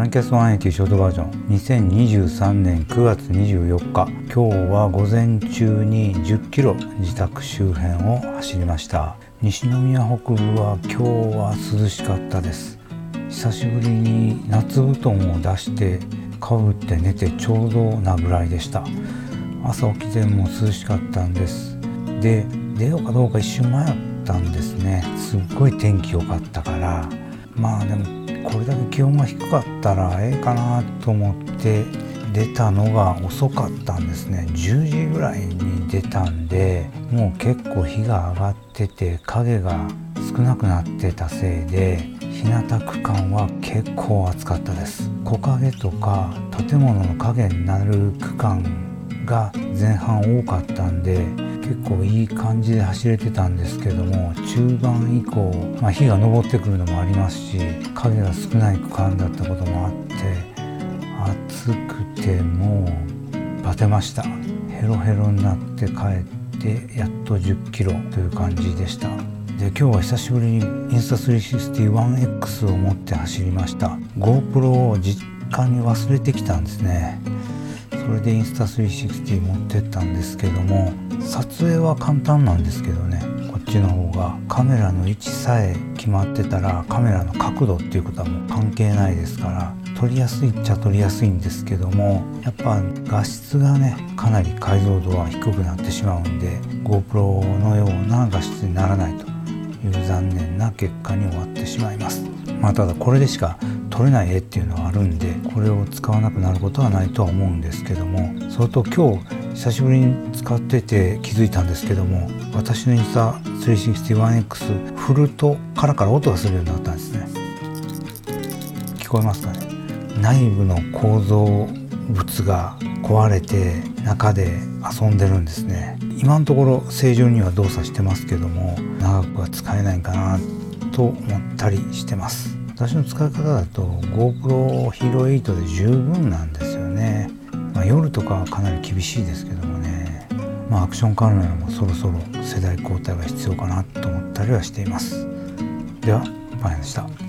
ランキャス180ショートバージョン。2023年9月24日。今日は午前中に10キロ自宅周辺を走りました。西宮北部は今日は涼しかったです。久しぶりに夏布団を出してかぶって寝てちょうどなぐらいでした。朝起きても涼しかったんです。で出ようかどうか一瞬迷ったんですね。すっごい天気良かったから。まあでもこれだけ気温が低かったらええかなと思って出たのが遅かったんですね。10時ぐらいに出たんでもう結構日が上がってて影が少なくなってたせいで日向区間は結構暑かったです。木陰とか建物の影になる区間が前半多かったんで結構いい感じで走れてたんですけども中盤以降、まあ、日が昇ってくるのもありますし影が少ない区間だったこともあって暑くてもうバテました。ヘロヘロになって帰ってやっと1 0キロという感じでした。で今日は久しぶりにインスタ 360-1X を持って走りました。GoPro を実家に忘れてきたんですね。それでインスタ360持ってったんですけども撮影は簡単なんですけどねこっちの方が。カメラの位置さえ決まってたらカメラの角度っていうことはもう関係ないですから撮りやすいっちゃ撮りやすいんですけどもやっぱ画質がねかなり解像度は低くなってしまうんで GoPro のような画質にならないという残念な結果に終わってしまいます。まあただこれでしか撮れない絵っていうのはあるんでこれを使わなくなることはないとは思うんですけどもそれと今日久しぶりに使ってて気づいたんですけども私のインスタ 361X 振るとカラカラ音がするようになったんですね。聞こえますかね？内部の構造物が壊れて中で遊んでるんですね。今のところ正常には動作してますけども長くは使えないかなと思ったりしてます。私の使い方だと GoPro Hero 8で十分なんですよね、まあ、夜とかはかなり厳しいですけどもね。まあアクションカメラもそろそろ世代交代が必要かなと思ったりはしています。ではパンでした。